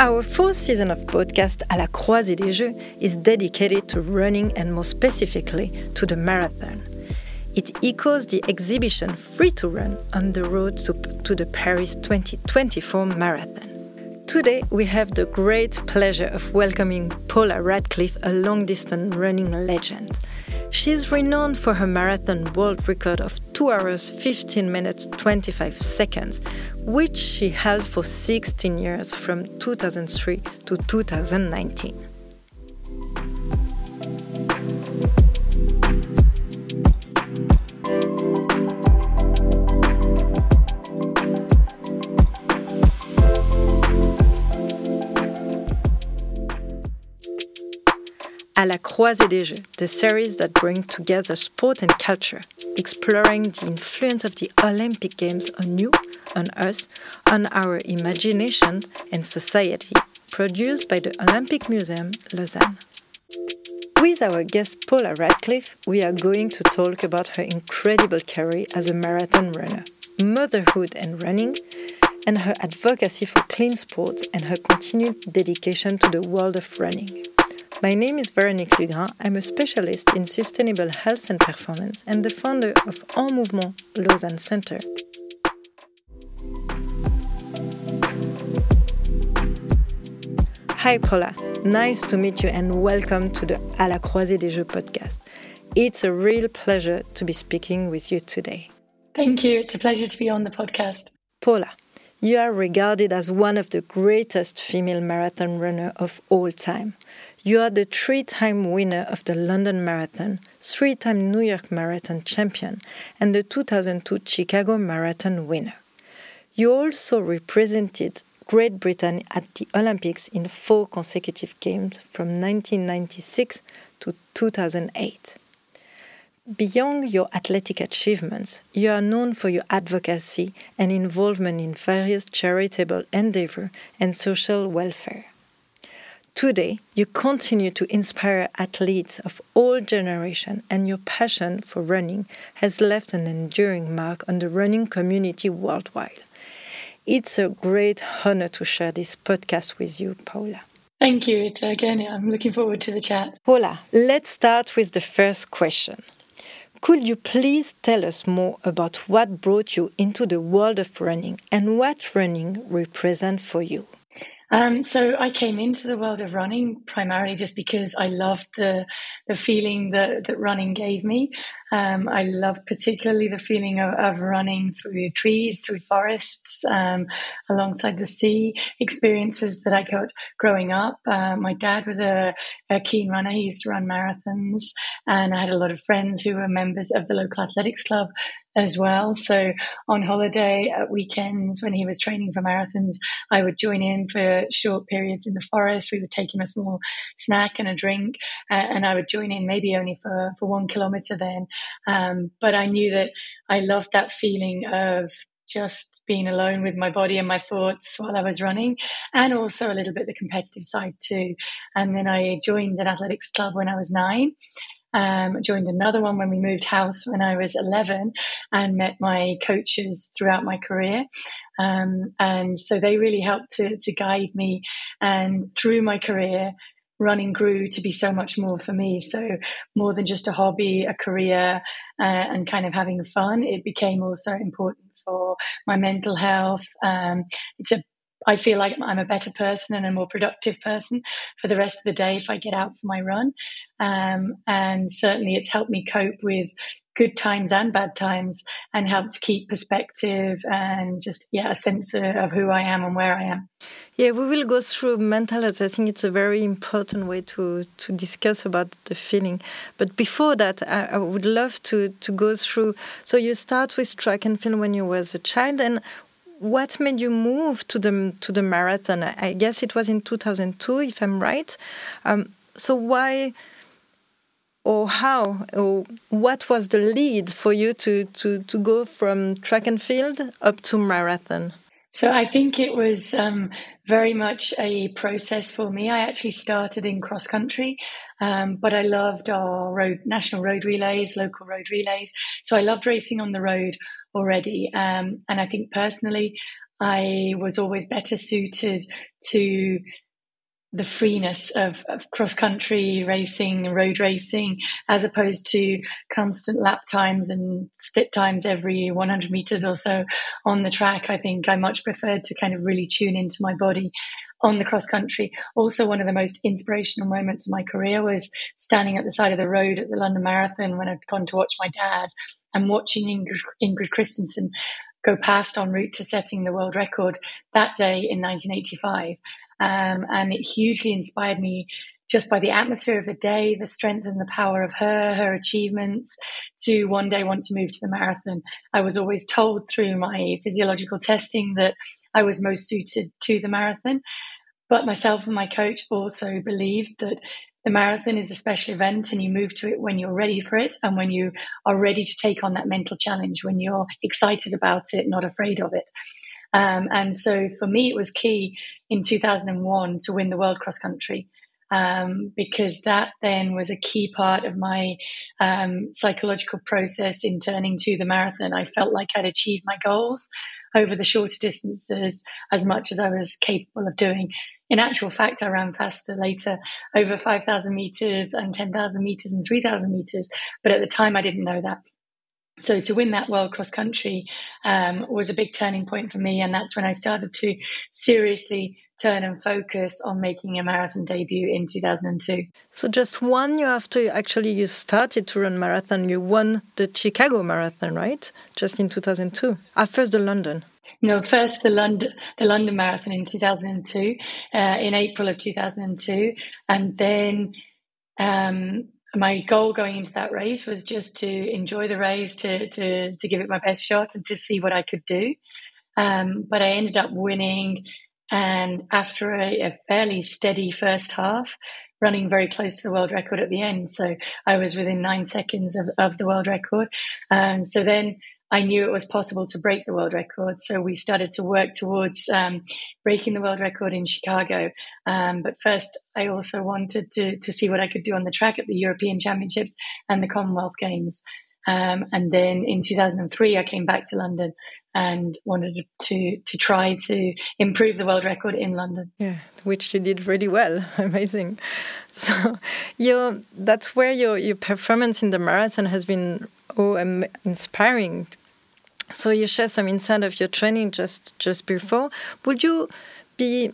Our fourth season of podcast À la croisée des jeux is dedicated to running and more specifically to the marathon. It echoes the exhibition Free to Run on the road to, to the Paris 2024 marathon. Today, we have the great pleasure of welcoming Paula Radcliffe, a long distance running legend. She's renowned for her marathon world record of 2 hours 15 minutes 25 seconds, which she held for 16 years from 2003 to 2019. Croisée des jeux, the series that bring together sport and culture, exploring the influence of the Olympic Games on you, on us, on our imagination and society, produced by the Olympic Museum, Lausanne. With our guest Paula Radcliffe, we are going to talk about her incredible career as a marathon runner, motherhood and running, and her advocacy for clean sports and her continued dedication to the world of running. My name is Véronique Lugrin. I'm a specialist in sustainable health and performance and the founder of En Mouvement Lausanne Center. Hi Paula, nice to meet you and welcome to the À la Croisée des Jeux podcast. It's a real pleasure to be speaking with you today. Thank you. It's a pleasure to be on the podcast. Paula, you are regarded as one of the greatest female marathon runners of all time. You are the three time winner of the London Marathon, three time New York Marathon champion, and the 2002 Chicago Marathon winner. You also represented Great Britain at the Olympics in four consecutive games from 1996 to 2008. Beyond your athletic achievements, you are known for your advocacy and involvement in various charitable endeavors and social welfare. Today, you continue to inspire athletes of all generations, and your passion for running has left an enduring mark on the running community worldwide. It's a great honor to share this podcast with you, Paula. Thank you. Again, I'm looking forward to the chat. Paula, let's start with the first question. Could you please tell us more about what brought you into the world of running and what running represents for you? Um, so I came into the world of running primarily just because I loved the the feeling that that running gave me. Um, I love particularly the feeling of, of, running through trees, through forests, um, alongside the sea. Experiences that I got growing up. Uh, my dad was a, a keen runner. He used to run marathons, and I had a lot of friends who were members of the local athletics club as well. So on holiday at weekends when he was training for marathons, I would join in for short periods in the forest. We would take him a small snack and a drink, uh, and I would join in maybe only for, for one kilometer then. Um, but I knew that I loved that feeling of just being alone with my body and my thoughts while I was running, and also a little bit the competitive side too. And then I joined an athletics club when I was nine. Um, joined another one when we moved house when I was 11 and met my coaches throughout my career. Um, and so they really helped to, to guide me. And through my career, running grew to be so much more for me. So more than just a hobby, a career, uh, and kind of having fun, it became also important for my mental health. Um, it's a I feel like I'm a better person and a more productive person for the rest of the day if I get out for my run. Um, and certainly it's helped me cope with good times and bad times and helped keep perspective and just, yeah, a sense of who I am and where I am. Yeah, we will go through mental health. I think it's a very important way to, to discuss about the feeling. But before that, I, I would love to, to go through. So you start with track and field when you was a child, and what made you move to the to the marathon? I guess it was in 2002, if I'm right. Um, so why or how or what was the lead for you to to to go from track and field up to marathon? So I think it was um, very much a process for me. I actually started in cross country, um, but I loved our road national road relays, local road relays. So I loved racing on the road already. Um, and I think personally, I was always better suited to the freeness of, of cross country racing, road racing, as opposed to constant lap times and split times every 100 meters or so on the track. I think I much preferred to kind of really tune into my body on the cross country. Also, one of the most inspirational moments of my career was standing at the side of the road at the London Marathon when I'd gone to watch my dad and watching Ingrid, Ingrid Kristiansen go past en route to setting the world record that day in 1985. Um, and it hugely inspired me just by the atmosphere of the day, the strength and the power of her, her achievements to one day want to move to the marathon. I was always told through my physiological testing that I was most suited to the marathon. But myself and my coach also believed that the marathon is a special event and you move to it when you're ready for it and when you are ready to take on that mental challenge, when you're excited about it, not afraid of it. Um, and so for me, it was key in 2001 to win the world cross country. Um, because that then was a key part of my um, psychological process in turning to the marathon. I felt like I'd achieved my goals over the shorter distances as much as I was capable of doing. In actual fact, I ran faster later over 5,000 meters and 10,000 meters and 3,000 meters. But at the time, I didn't know that so to win that world cross country um, was a big turning point for me and that's when i started to seriously turn and focus on making a marathon debut in 2002 so just one year after actually you started to run marathon you won the chicago marathon right? Just in 2002 at ah, first the london. No, first the London the London Marathon in 2002, uh, in April of 2002, and then um, my goal going into that race was just to enjoy the race, to to to give it my best shot, and to see what I could do. Um, but I ended up winning, and after a, a, fairly steady first half, running very close to the world record at the end. So I was within nine seconds of, of the world record. Um, so then I knew it was possible to break the world record. So we started to work towards um, breaking the world record in Chicago. Um, but first, I also wanted to, to see what I could do on the track at the European Championships and the Commonwealth Games. Um, and then in 2003, I came back to London and wanted to to try to improve the world record in London. Yeah, which you did really well. Amazing. So, your that's where your your performance in the marathon has been oh inspiring so you share some insight of your training just just before. Would you be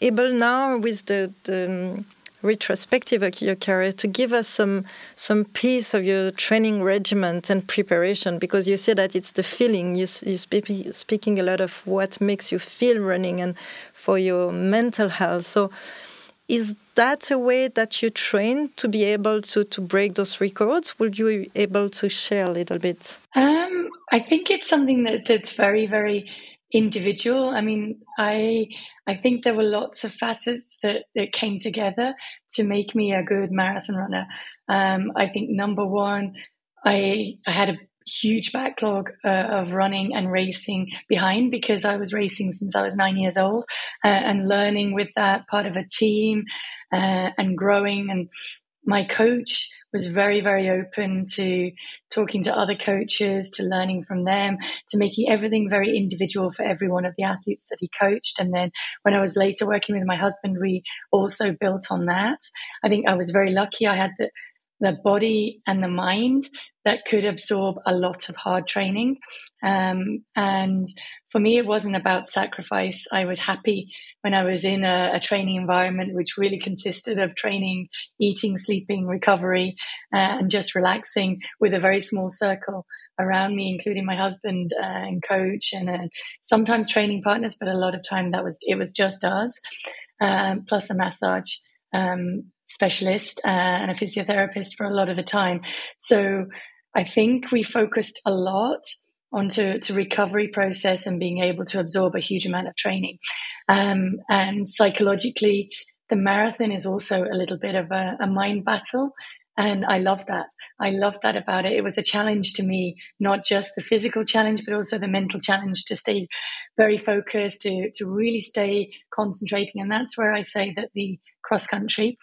able now with the, the um, retrospective of your career to give us some some piece of your training regimen and preparation because you say that it's the feeling you you speak, speaking a lot of what makes you feel running and for your mental health so is that a way that you train to be able to, to break those records? Would you be able to share a little bit? Um, I think it's something that, that's very, very individual. I mean, I I think there were lots of facets that, that came together to make me a good marathon runner. Um, I think number one, I I had a huge backlog uh, of running and racing behind because I was racing since I was nine years old uh, and learning with that part of a team uh, and growing. And my coach was very, very open to talking to other coaches, to learning from them, to making everything very individual for every one of the athletes that he coached. And then when I was later working with my husband, we also built on that. I think I was very lucky. I had the the body and the mind that could absorb a lot of hard training. Um, and for me, it wasn't about sacrifice. I was happy when I was in a, a training environment, which really consisted of training, eating, sleeping, recovery, uh, and just relaxing with a very small circle around me, including my husband uh, and coach, and uh, sometimes training partners. But a lot of time that was it was just us, um, plus a massage. Um, specialist uh, and a physiotherapist for a lot of the time. So I think we focused a lot onto to recovery process and being able to absorb a huge amount of training. Um, and psychologically, the marathon is also a little bit of a, a mind battle. And I love that. I love that about it. It was a challenge to me, not just the physical challenge, but also the mental challenge to stay very focused, to, to really stay concentrating. And that's where I say that the cross country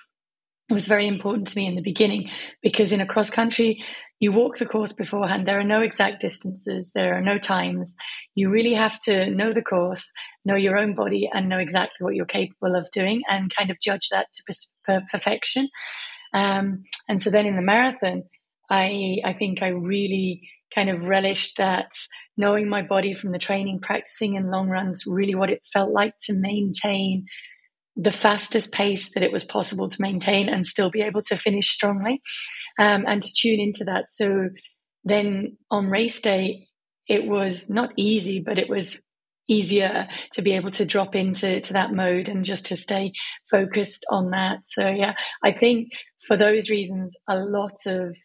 was very important to me in the beginning because in a cross country, you walk the course beforehand. There are no exact distances. There are no times. You really have to know the course, know your own body and know exactly what you're capable of doing and kind of judge that to perfection. Um, and so then in the marathon, I, I think I really kind of relished that knowing my body from the training, practicing in long runs, really what it felt like to maintain the fastest pace that it was possible to maintain and still be able to finish strongly um, and to tune into that. So then on race day, it was not easy, but it was easier to be able to drop into to that mode and just to stay focused on that. So yeah, I think for those reasons, a lot of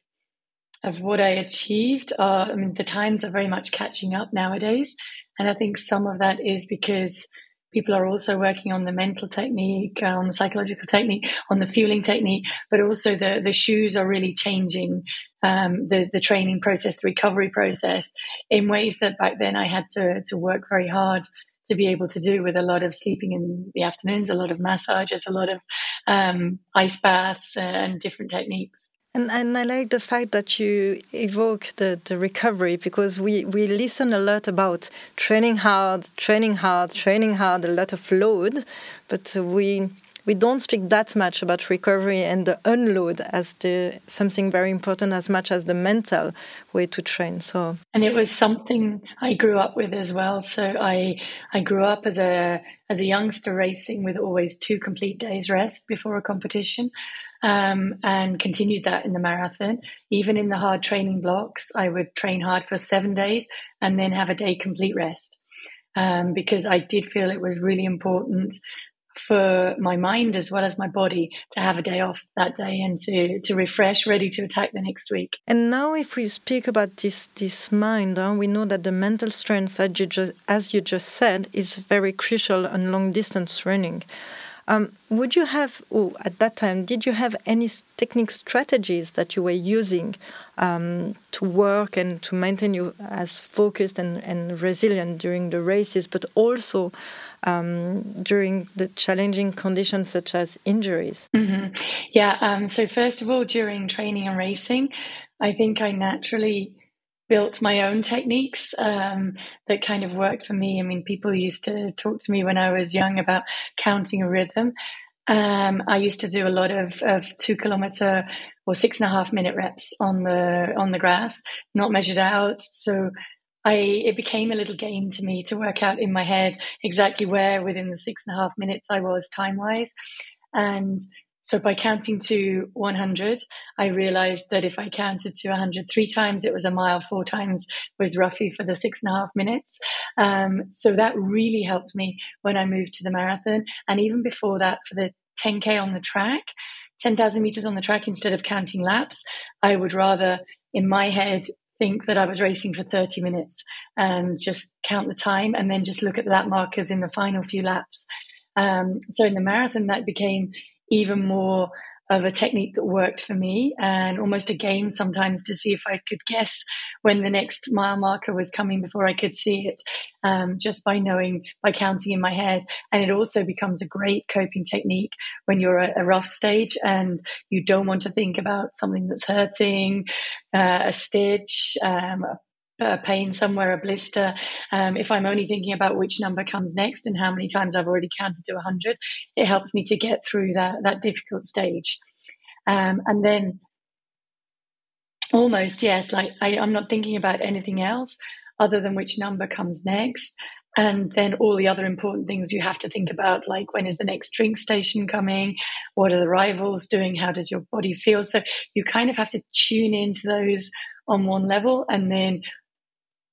of what I achieved are, I mean, the times are very much catching up nowadays. And I think some of that is because people are also working on the mental technique, uh, on the psychological technique, on the fueling technique, but also the, the shoes are really changing um, the, the training process, the recovery process in ways that back then I had to, to work very hard to be able to do with a lot of sleeping in the afternoons, a lot of massages, a lot of um, ice baths uh, and different techniques. And, and I like the fact that you evoke the, the recovery because we, we listen a lot about training hard, training hard, training hard, a lot of load, but we we don't speak that much about recovery and the unload as the something very important as much as the mental way to train. So and it was something i grew up with as well. So i i grew up as a as a youngster racing with always two complete days rest before a competition um, and continued that in the marathon. Even in the hard training blocks, I would train hard for seven days and then have a day complete rest um, because I did feel it was really important for my mind as well as my body to have a day off that day and to, to refresh, ready to attack the next week. And now, if we speak about this this mind, we know that the mental strength, as you just, as you just said, is very crucial on long distance running. Um, would you have, at that time, did you have any technique strategies that you were using um, to work and to maintain you as focused and, and resilient during the races, but also um, during the challenging conditions such as injuries? Mm -hmm. Yeah. Um, so first of all, during training and racing, I think I naturally built my own techniques um, that kind of worked for me. I mean, people used to talk to me when I was young about counting a rhythm. Um, I used to do a lot of, of two kilometer or six and a half minute reps on the on the grass, not measured out. So I it became a little game to me to work out in my head exactly where within the six and a half minutes I was time wise. And so by counting to 100, I realized that if I counted to 100 three times, it was a mile, four times was roughly for the six and a half minutes. Um, so that really helped me when I moved to the marathon. And even before that, for the 10K on the track, 10,000 meters on the track, instead of counting laps, I would rather, in my head, think that I was racing for 30 minutes and just count the time and then just look at the lap markers in the final few laps. Um, so in the marathon, that became even more of a technique that worked for me and almost a game sometimes to see if I could guess when the next mile marker was coming before I could see it, um, just by knowing, by counting in my head. And it also becomes a great coping technique when you're at a rough stage and you don't want to think about something that's hurting, uh, a stitch, um, a pain somewhere, a blister. Um, if I'm only thinking about which number comes next and how many times I've already counted to 100, it helps me to get through that, that difficult stage. Um, and then almost, yes, like I, I'm not thinking about anything else other than which number comes next. And then all the other important things you have to think about, like when is the next drink station coming? What are the rivals doing? How does your body feel? So you kind of have to tune into those on one level and then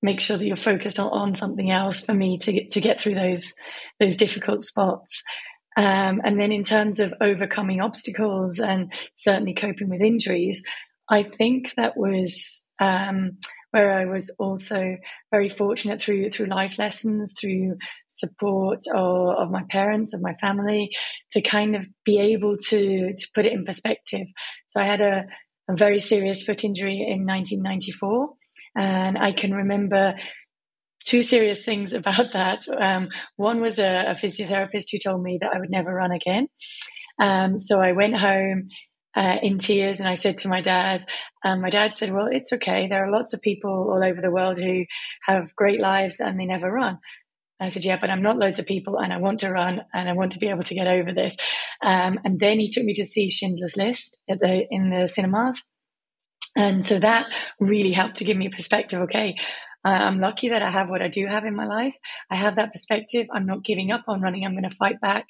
make sure that you're focused on, on something else for me to get to get through those those difficult spots. Um, and then in terms of overcoming obstacles and certainly coping with injuries, I think that was um, where I was also very fortunate through through life lessons, through support of, of my parents, of my family, to kind of be able to to put it in perspective. So I had a, a very serious foot injury in 1994. And I can remember two serious things about that. Um, one was a, a, physiotherapist who told me that I would never run again. Um, so I went home uh, in tears. And I said to my dad, and my dad said, Well, it's okay. There are lots of people all over the world who have great lives and they never run. I said, Yeah, but I'm not loads of people and I want to run and I want to be able to get over this. Um, and then he took me to see Schindler's List at the, in the cinemas. And so that really helped to give me a perspective. Okay, I'm lucky that I have what I do have in my life. I have that perspective. I'm not giving up on running. I'm going to fight back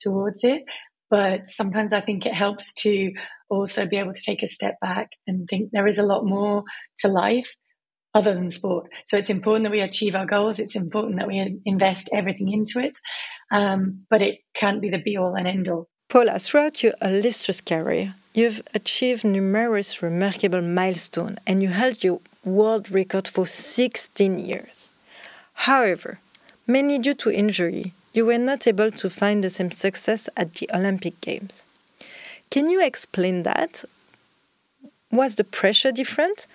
towards it. But sometimes I think it helps to also be able to take a step back and think there is a lot more to life other than sport. So it's important that we achieve our goals. It's important that we invest everything into it. Um, but it can't be the be all and end all. Paula, throughout your illustrious career, you've achieved numerous remarkable milestones and you held your world record for 16 years. However, mainly due to injury, you were not able to find the same success at the Olympic Games. Can you explain that? Was the pressure different?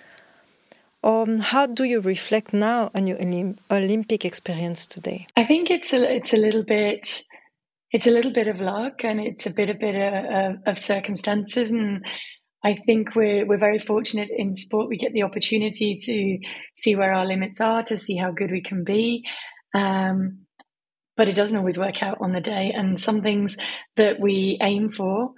Or how do you reflect now on your Olympic experience today? I think it's a, it's a little bit it's a little bit of luck and it's a bit a bit of, of circumstances and I think we're we're very fortunate in sport. We get the opportunity to see where our limits are, to see how good we can be. Um, but it doesn't always work out on the day. And some things that we aim for,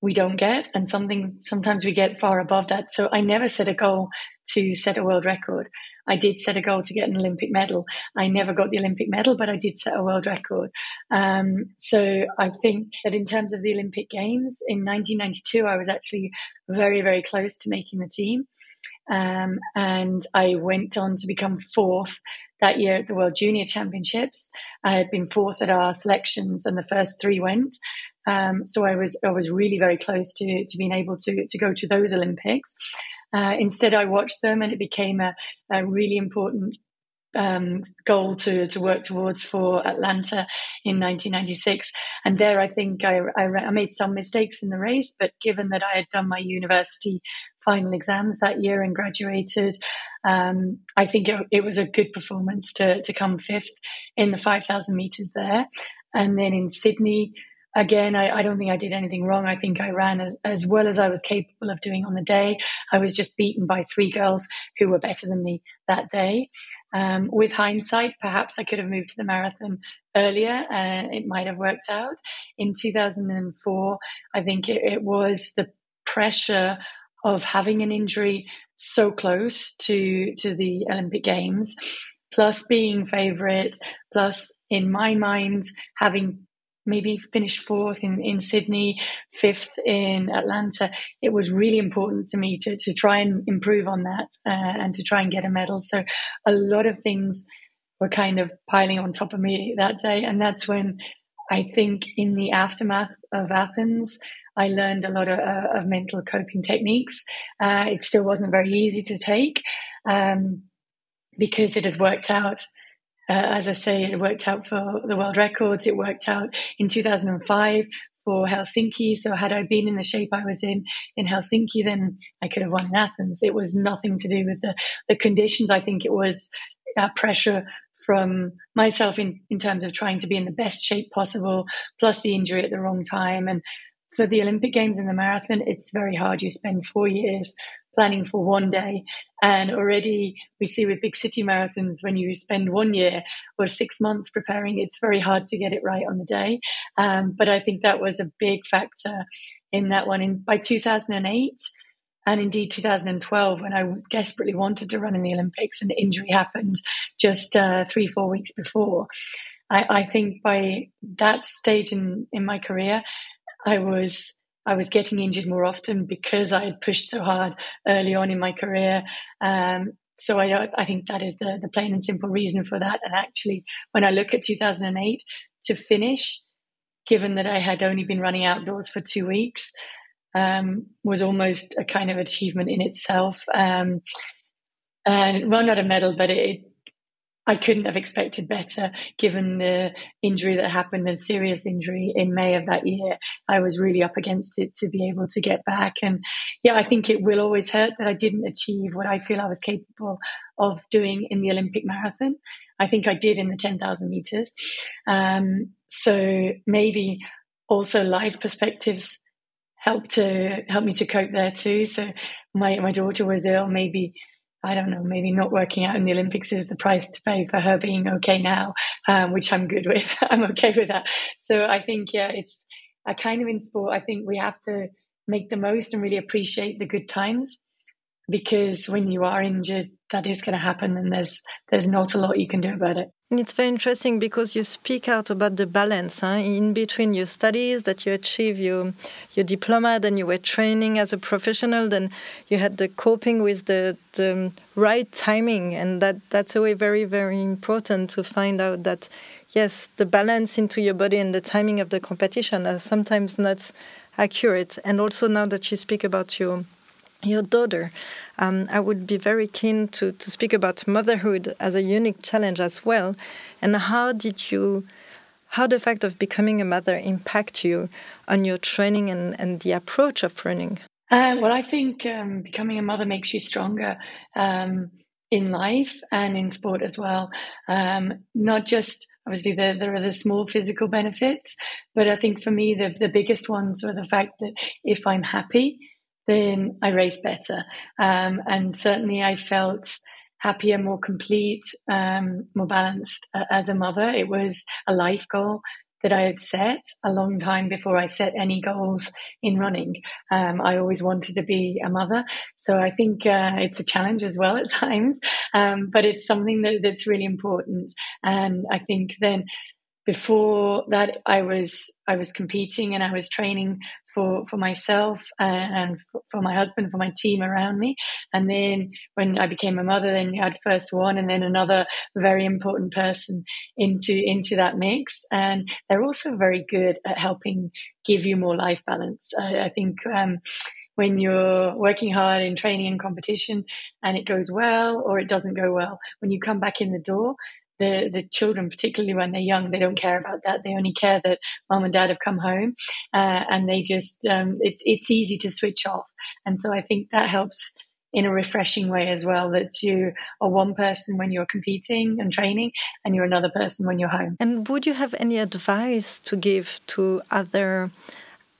we don't get. And something, sometimes we get far above that. So I never set a goal to set a world record. I did set a goal to get an Olympic medal. I never got the Olympic medal, but I did set a world record. Um, so I think that in terms of the Olympic Games in 1992, I was actually very, very close to making the team. Um, and I went on to become fourth that year at the World Junior Championships. I had been fourth at our selections, and the first three went. Um, so I was I was really very close to to being able to to go to those Olympics. Uh, instead, I watched them, and it became a, a really important um, goal to to work towards for Atlanta in 1996. And there, I think I, I, I, made some mistakes in the race, but given that I had done my university final exams that year and graduated, um, I think it, it, was a good performance to to come fifth in the 5,000 meters there. And then in Sydney, again, I, I, don't think I did anything wrong. I think I ran as, as well as I was capable of doing on the day. I was just beaten by three girls who were better than me that day. Um, with hindsight, perhaps I could have moved to the marathon earlier and it might have worked out. In 2004, I think it, it was the pressure of having an injury so close to, to the Olympic Games plus being favorite, plus in my mind, having maybe finished fourth in, in Sydney, fifth in Atlanta. It was really important to me to, to try and improve on that uh, and to try and get a medal. So a lot of things were kind of piling on top of me that day. And that's when I think in the aftermath of Athens, I learned a lot of, uh, of mental coping techniques. Uh, it still wasn't very easy to take um, because it had worked out uh, as I say, it worked out for the world records. It worked out in 2005 for Helsinki. So had I been in the shape I was in in Helsinki, then I could have won in Athens. It was nothing to do with the, the conditions. I think it was pressure from myself in, in terms of trying to be in the best shape possible, plus the injury at the wrong time. And for the Olympic Games and the marathon, it's very hard. You spend four years planning for one day. And already we see with big city marathons, when you spend one year or six months preparing, it's very hard to get it right on the day. Um, but I think that was a big factor in that one. In by 2008, and indeed 2012 when i desperately wanted to run in the olympics and the injury happened just uh, three four weeks before I, I, think by that stage in, in my career i was I was getting injured more often because I had pushed so hard early on in my career. Um, so I, I think that is the, the plain and simple reason for that. And actually, when I look at 2008 to finish, given that I had only been running outdoors for two weeks, um, was almost a kind of achievement in itself. Um, and well, not a medal, but it, I couldn't have expected better given the injury that happened and serious injury in May of that year. I was really up against it to be able to get back. And yeah, I think it will always hurt that I didn't achieve what I feel I was capable of doing in the Olympic marathon. I think I did in the 10,000 meters. Um, so maybe also life perspectives helped to help me to cope there too. So my my daughter was ill, maybe I don't know, maybe not working out in the Olympics is the price to pay for her being okay now, um, which I'm good with. I'm okay with that. So I think, yeah, it's a kind of in sport. I think we have to make the most and really appreciate the good times because when you are injured, that is going to happen, and there's there's not a lot you can do about it. It's very interesting because you speak out about the balance huh? in between your studies that you achieve your your diploma, then you were training as a professional, then you had the coping with the, the right timing, and that that's a way very very important to find out that yes, the balance into your body and the timing of the competition are sometimes not accurate. And also now that you speak about your your daughter, um, I would be very keen to, to speak about motherhood as a unique challenge as well. And how did you, how the fact of becoming a mother impact you on your training and, and the approach of running? Uh, well, I think um, becoming a mother makes you stronger um, in life and in sport as well. Um, not just obviously there, there are the small physical benefits, but I think for me the, the biggest ones are the fact that if I'm happy, then I race better. Um, and certainly I felt happier, more complete, um, more balanced uh, as a mother. It was a life goal that I had set a long time before I set any goals in running. Um, I always wanted to be a mother. So I think uh, it's a challenge as well at times, um, but it's something that, that's really important. And I think then before that i was i was competing and i was training for for myself and for, for, my husband for my team around me. And then when i became a mother then you had first one and then another very important person into into that mix. And they're also very good at helping give you more life balance. I, I think um, when you're working hard in training and competition and it goes well or it doesn't go well when you come back in the door the the children, particularly when they're young, they don't care about that. They only care that mom and dad have come home, uh, and they just um, it's it's easy to switch off. And so I think that helps in a refreshing way as well. That you are one person when you're competing and training, and you're another person when you're home. And would you have any advice to give to other?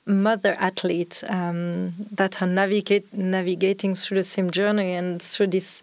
mother athletes um, that are navigate, navigating through the same journey and through this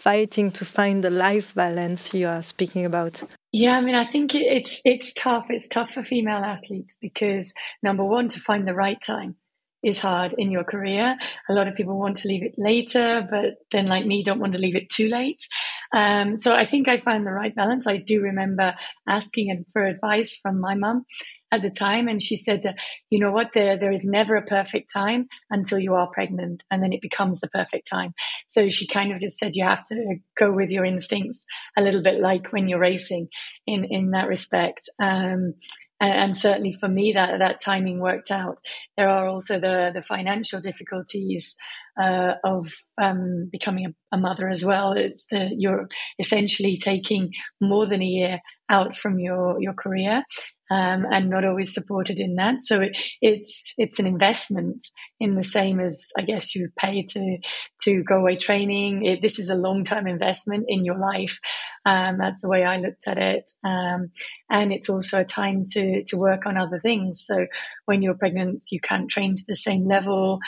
fighting to find the life balance you are speaking about? Yeah, I mean, I think it's it's tough. It's tough for female athletes because number one, to find the right time is hard in your career. A lot of people want to leave it later, but then, like me, don't want to leave it too late. Um, so I think I found the right balance. I do remember asking for advice from my mum at the time. And she said, you know what, there, there is never a perfect time until you are pregnant and then it becomes the perfect time. So she kind of just said, you have to go with your instincts a little bit like when you're racing in, in that respect. Um, and, and, certainly for me, that, that timing worked out. There are also the, the financial difficulties uh, of um, becoming a, a, mother as well. It's the, you're essentially taking more than a year out from your, your career um, and not always supported in that. So it, it's it's an investment in the same as I guess you pay to to go away training. It, this is a long term investment in your life. Um, that's the way I looked at it, um, and it's also a time to to work on other things. So when you're pregnant, you can't train to the same level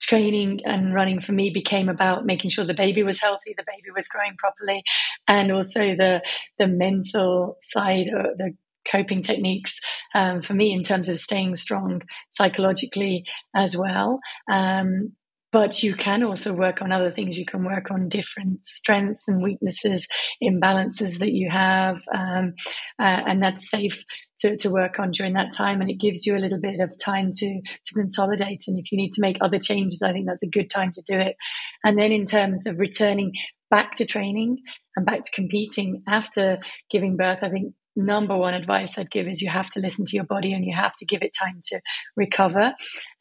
training and running for me became about making sure the baby was healthy, the baby was growing properly, and also the the mental side, the coping techniques um, for me in terms of staying strong psychologically as well. Um, but you can also work on other things. You can work on different strengths and weaknesses, imbalances that you have, um, uh, and that's safe to, to work on during that time. And it gives you a little bit of time to to consolidate. And if you need to make other changes, I think that's a good time to do it. And then in terms of returning back to training and back to competing after giving birth, I think number one advice I'd give is you have to listen to your body and you have to give it time to recover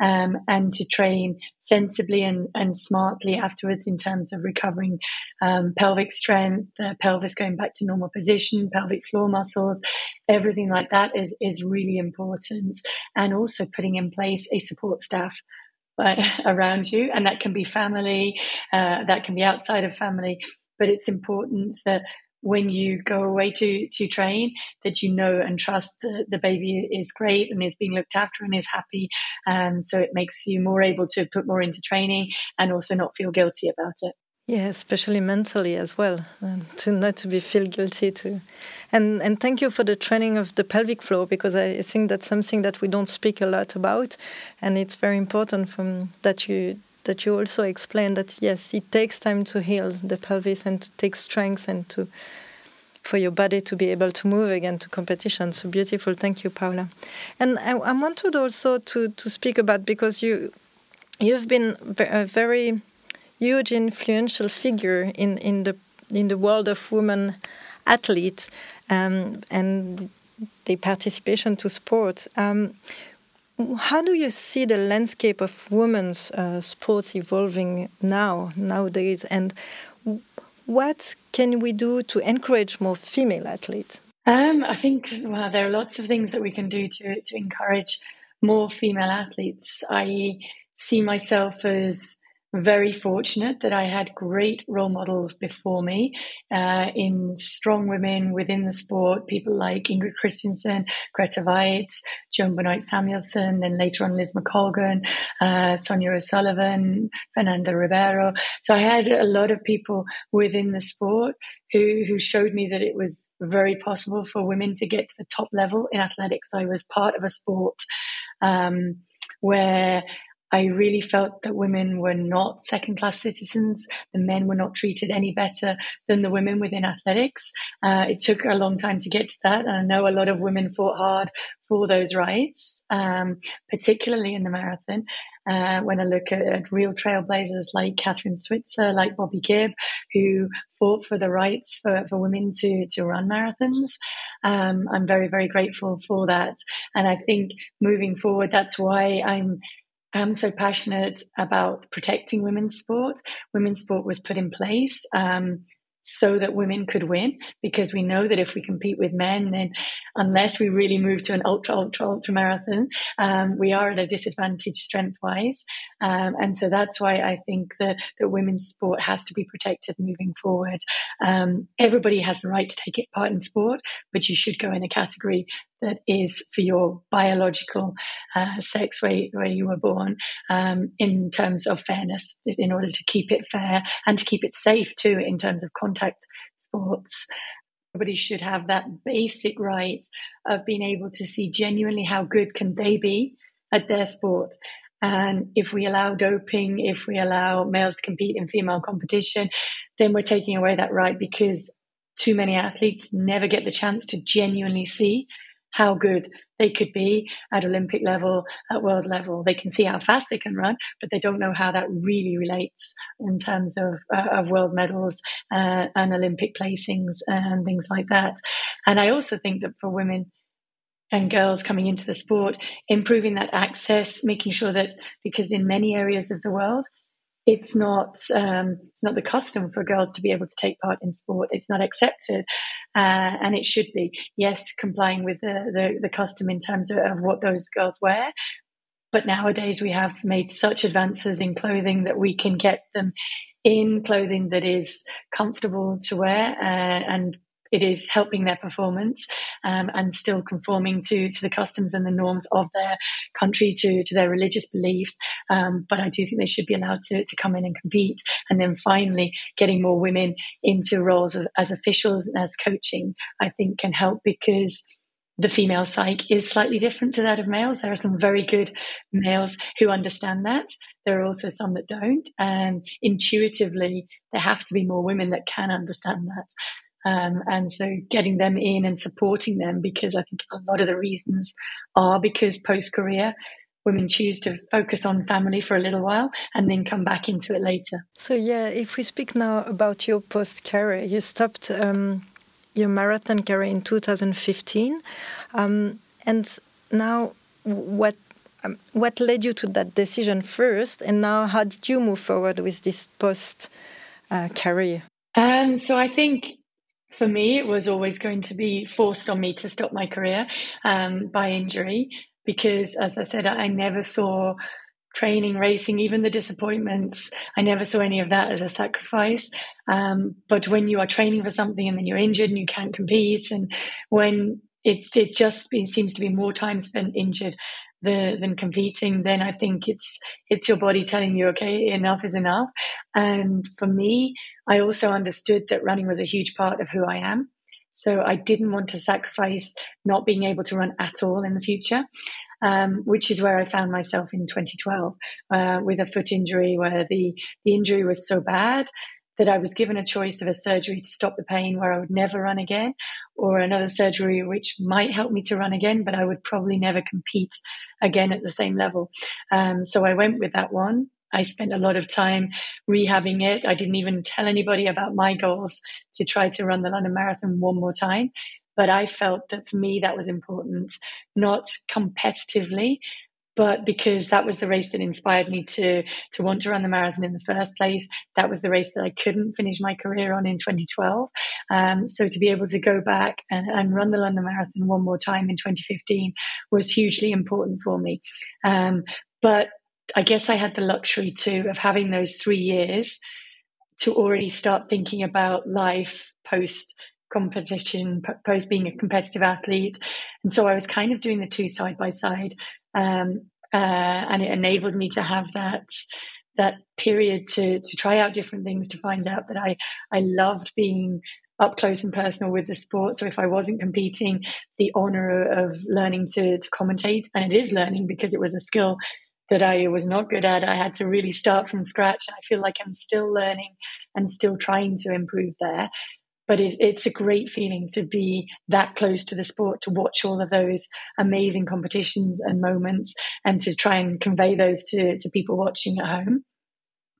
um, and to train sensibly and, and smartly afterwards in terms of recovering um, pelvic strength, uh, pelvis going back to normal position, pelvic floor muscles, everything like that is, is really important. And also putting in place a support staff. Uh, around you, and that can be family, uh, that can be outside of family, but it's important that when you go away to to train that you know and trust that the baby is great and is being looked after and is happy. And um, so it makes you more able to put more into training and also not feel guilty about it. Yeah especially mentally as well and to not to be feel guilty too, and and thank you for the training of the pelvic floor because i think that's something that we don't speak a lot about. And it's very important from that you that you also explain that yes, it takes time to heal the pelvis and to take strength and to for your body to be able to move again to competition. So beautiful. Thank you, Paula. And I, I wanted also to to speak about because you you've been a very huge influential figure in in the in the world of women athletes um, and the participation to sport. Um, how do you see the landscape of women's uh, sports evolving now, nowadays, and what can we do to encourage more female athletes? Um, I think well, there are lots of things that we can do to to encourage more female athletes. I see myself as very fortunate that I had great role models before me uh, in strong women within the sport, people like Ingrid Kristiansen, Grete Waitz, Joan Benoit Samuelson, then later on Liz McColgan, uh, Sonia O'Sullivan, Fernanda Ribeiro. So I had a lot of people within the sport who, who showed me that it was very possible for women to get to the top level in athletics. I was part of a sport um, where I really felt that women were not second class citizens. The men were not treated any better than the women within athletics. Uh, it took a long time to get to that. And I know a lot of women fought hard for those rights, um, particularly in the marathon. Uh, when I look at, at, real trailblazers like Kathrine Switzer, like Bobbi Gibb, who fought for the rights for, for women to, to run marathons. Um, I'm very, very grateful for that. And I think moving forward, that's why I'm I'm so passionate about protecting women's sport. Women's sport was put in place um, so that women could win because we know that if we compete with men, then unless we really move to an ultra, ultra, ultra marathon, um, we are at a disadvantage strength wise. Um, and so that's why I think that, that women's sport has to be protected moving forward. Um, everybody has the right to take part in sport, but you should go in a category that is for your biological uh, sex where, where you were born um, in terms of fairness, in order to keep it fair and to keep it safe too, in terms of contact sports. Everybody should have that basic right of being able to see genuinely how good can they be at their sport. And if we allow doping, if we allow males to compete in female competition, then we're taking away that right because too many athletes never get the chance to genuinely see how good they could be at Olympic level, at world level. They can see how fast they can run, but they don't know how that really relates in terms of, uh, of world medals uh, and Olympic placings and things like that. And I also think that for women, and girls coming into the sport, improving that access, making sure that because in many areas of the world, it's not um, it's not the custom for girls to be able to take part in sport. It's not accepted, uh, and it should be. Yes, complying with the, the, the custom in terms of, of, what those girls wear. But nowadays we have made such advances in clothing that we can get them in clothing that is comfortable to wear uh, and it is helping their performance um, and still conforming to to the customs and the norms of their country, to to their religious beliefs. Um, but I do think they should be allowed to to come in and compete. And then finally, getting more women into roles of, as officials and as coaching, I think can help because the female psyche is slightly different to that of males. There are some very good males who understand that. There are also some that don't. And intuitively, there have to be more women that can understand that. Um, and so getting them in and supporting them because I think a lot of the reasons are because post career, women choose to focus on family for a little while and then come back into it later. So, yeah, if we speak now about your post career, you stopped um, your marathon career in 2015. Um, and now, what um, what led you to that decision first, and now how did you move forward with this post uh, career? Um, so I think for me, it was always going to be forced on me to stop my career um, by injury because, as I said, I never saw training, racing, even the disappointments. I never saw any of that as a sacrifice. Um, but when you are training for something and then you're injured and you can't compete, and when it just seems to be more time spent injured the, than competing, then I think it's it's your body telling you, okay, enough is enough. And for me, I also understood that running was a huge part of who I am. So I didn't want to sacrifice not being able to run at all in the future um, which is where I found myself in 2012 uh, with a foot injury where the, the injury was so bad that I was given a choice of a surgery to stop the pain where I would never run again, or another surgery which might help me to run again, but I would probably never compete again at the same level. Um, so I went with that one. I spent a lot of time rehabbing it. I didn't even tell anybody about my goals to try to run the London Marathon one more time. But I felt that for me, that was important, not competitively, but because that was the race that inspired me to to want to run the marathon in the first place. That was the race that I couldn't finish my career on in 2012. Um, so to be able to go back and, and, run the London Marathon one more time in 2015 was hugely important for me. Um, but I guess I had the luxury too of having those three years to already start thinking about life post competition post being a competitive athlete and so i was kind of doing the two side by side um, uh, and it enabled me to have that that period to to try out different things to find out that i i loved being up close and personal with the sport so if i wasn't competing the honor of learning to to commentate and it is learning because it was a skill that I was not good at. I had to really start from scratch. I feel like I'm still learning and still trying to improve there but it, it's a great feeling to be that close to the sport, to watch all of those amazing competitions and moments, and to try and convey those to, to people watching at home.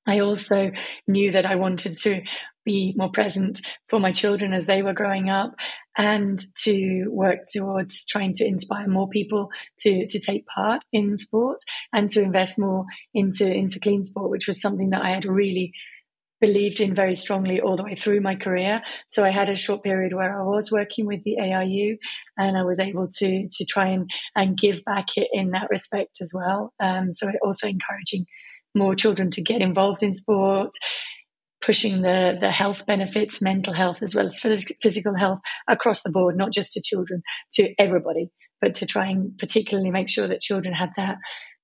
I also knew that I wanted to be more present for my children as they were growing up and to work towards trying to inspire more people to, to take part in sport and to invest more into, into clean sport, which was something that I had really believed in very strongly all the way through my career. So I had a short period where I was working with the ARU and I was able to to try and, and give back it in that respect as well. Um, so also encouraging more children to get involved in sport, pushing the, the health benefits, mental health as well as physical health across the board, not just to children, to everybody, but to try and particularly make sure that children had that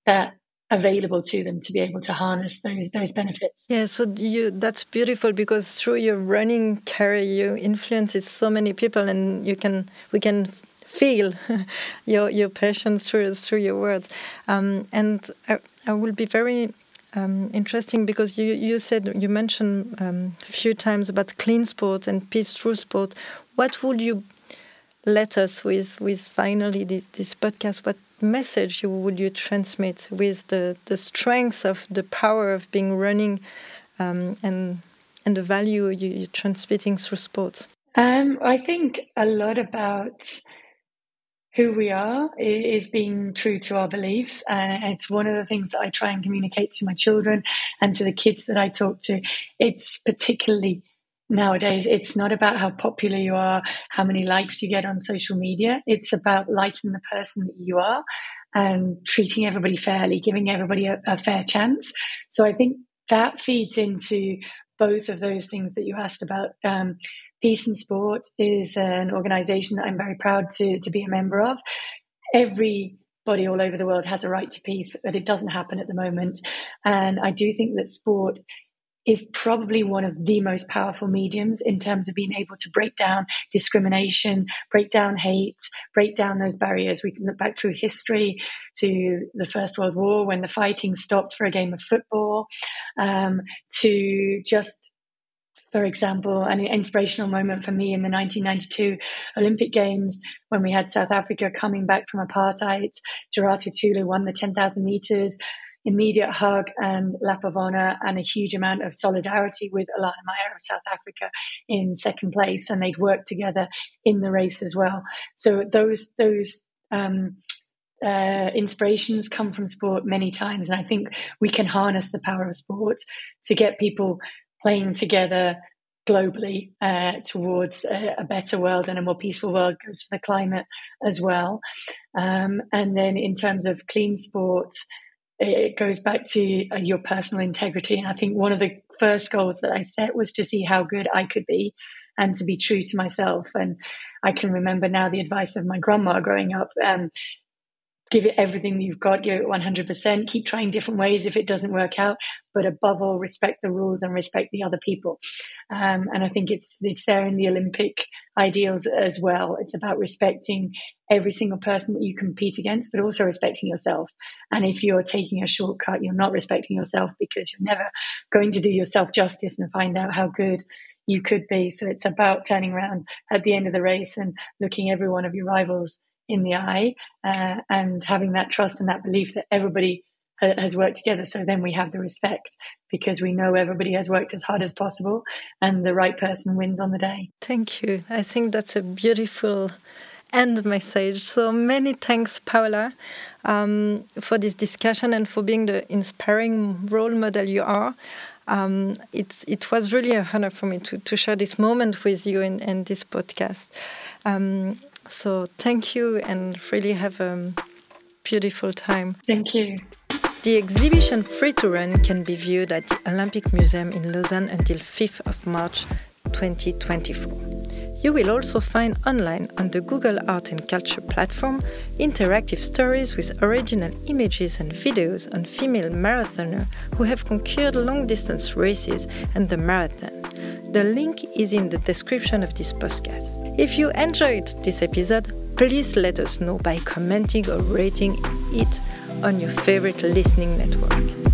that available to them to be able to harness those those benefits. Yeah, so you that's beautiful because through your running career you influence so many people and you can we can feel your your passion through through your words. Um, and I, I will be very um, interesting because you you said you mentioned um, a few times about clean sport and peace through sport. What would you let us with with finally this, this podcast? What message would you transmit with the, the strength of the power of being running um, and and the value you, are transmitting through sports? Um, I think a lot about who we are is being true to our beliefs. And it's one of the things that I try and communicate to my children and to the kids that I talk to. It's particularly nowadays it's not about how popular you are how many likes you get on social media. It's about liking the person that you are and treating everybody fairly giving everybody a, a fair chance. So i think that feeds into both of those things that you asked about. Um, peace and sport is an organization that i'm very proud to, to be a member of. Everybody all over the world has a right to peace but it doesn't happen at the moment. And i do think that sport is probably one of the most powerful mediums in terms of being able to break down discrimination, break down hate, break down those barriers. We can look back through history to the First World War when the fighting stopped for a game of football, um, to just for example, an inspirational moment for me in the 1992 Olympic Games when we had South Africa coming back from apartheid. Derartu Tulu won the 10,000 meters immediate hug and lap of honor and a huge amount of solidarity with Elana Meyer of South Africa in second place, and they'd worked together in the race as well. So those those um, uh, inspirations come from sport many times, and I think we can harness the power of sport to get people playing together globally uh, towards a, a, better world and a more peaceful world goes for the climate as well. Um, and then in terms of clean sport, it goes back to uh, your personal integrity. And I think one of the first goals that I set was to see how good I could be and to be true to myself. And I can remember now the advice of my grandma growing up. Um, give it everything you've got, give it 100%, keep trying different ways if it doesn't work out, but above all, respect the rules and respect the other people. Um, and I think it's, it's there in the Olympic ideals as well. It's about respecting every single person that you compete against, but also respecting yourself. And if you're taking a shortcut, you're not respecting yourself because you're never going to do yourself justice and find out how good you could be. So it's about turning around at the end of the race and looking every one of your rivals in the eye uh, and having that trust and that belief that everybody has worked together. So then we have the respect because we know everybody has worked as hard as possible and the right person wins on the day. Thank you. I think that's a beautiful end message. So many thanks, Paola, um, for this discussion and for being the inspiring role model you are. Um, it's, it was really a honor for me to, to share this moment with you in, in this podcast. Um, so thank you and really have a beautiful time. Thank you. The exhibition Free to Run can be viewed at the Olympic Museum in Lausanne until 5th of March 2024. You will also find online on the Google Art and Culture platform interactive stories with original images and videos on female marathoners who have conquered long distance races and the marathon. The link is in the description of this podcast. If you enjoyed this episode, please let us know by commenting or rating it on your favorite listening network.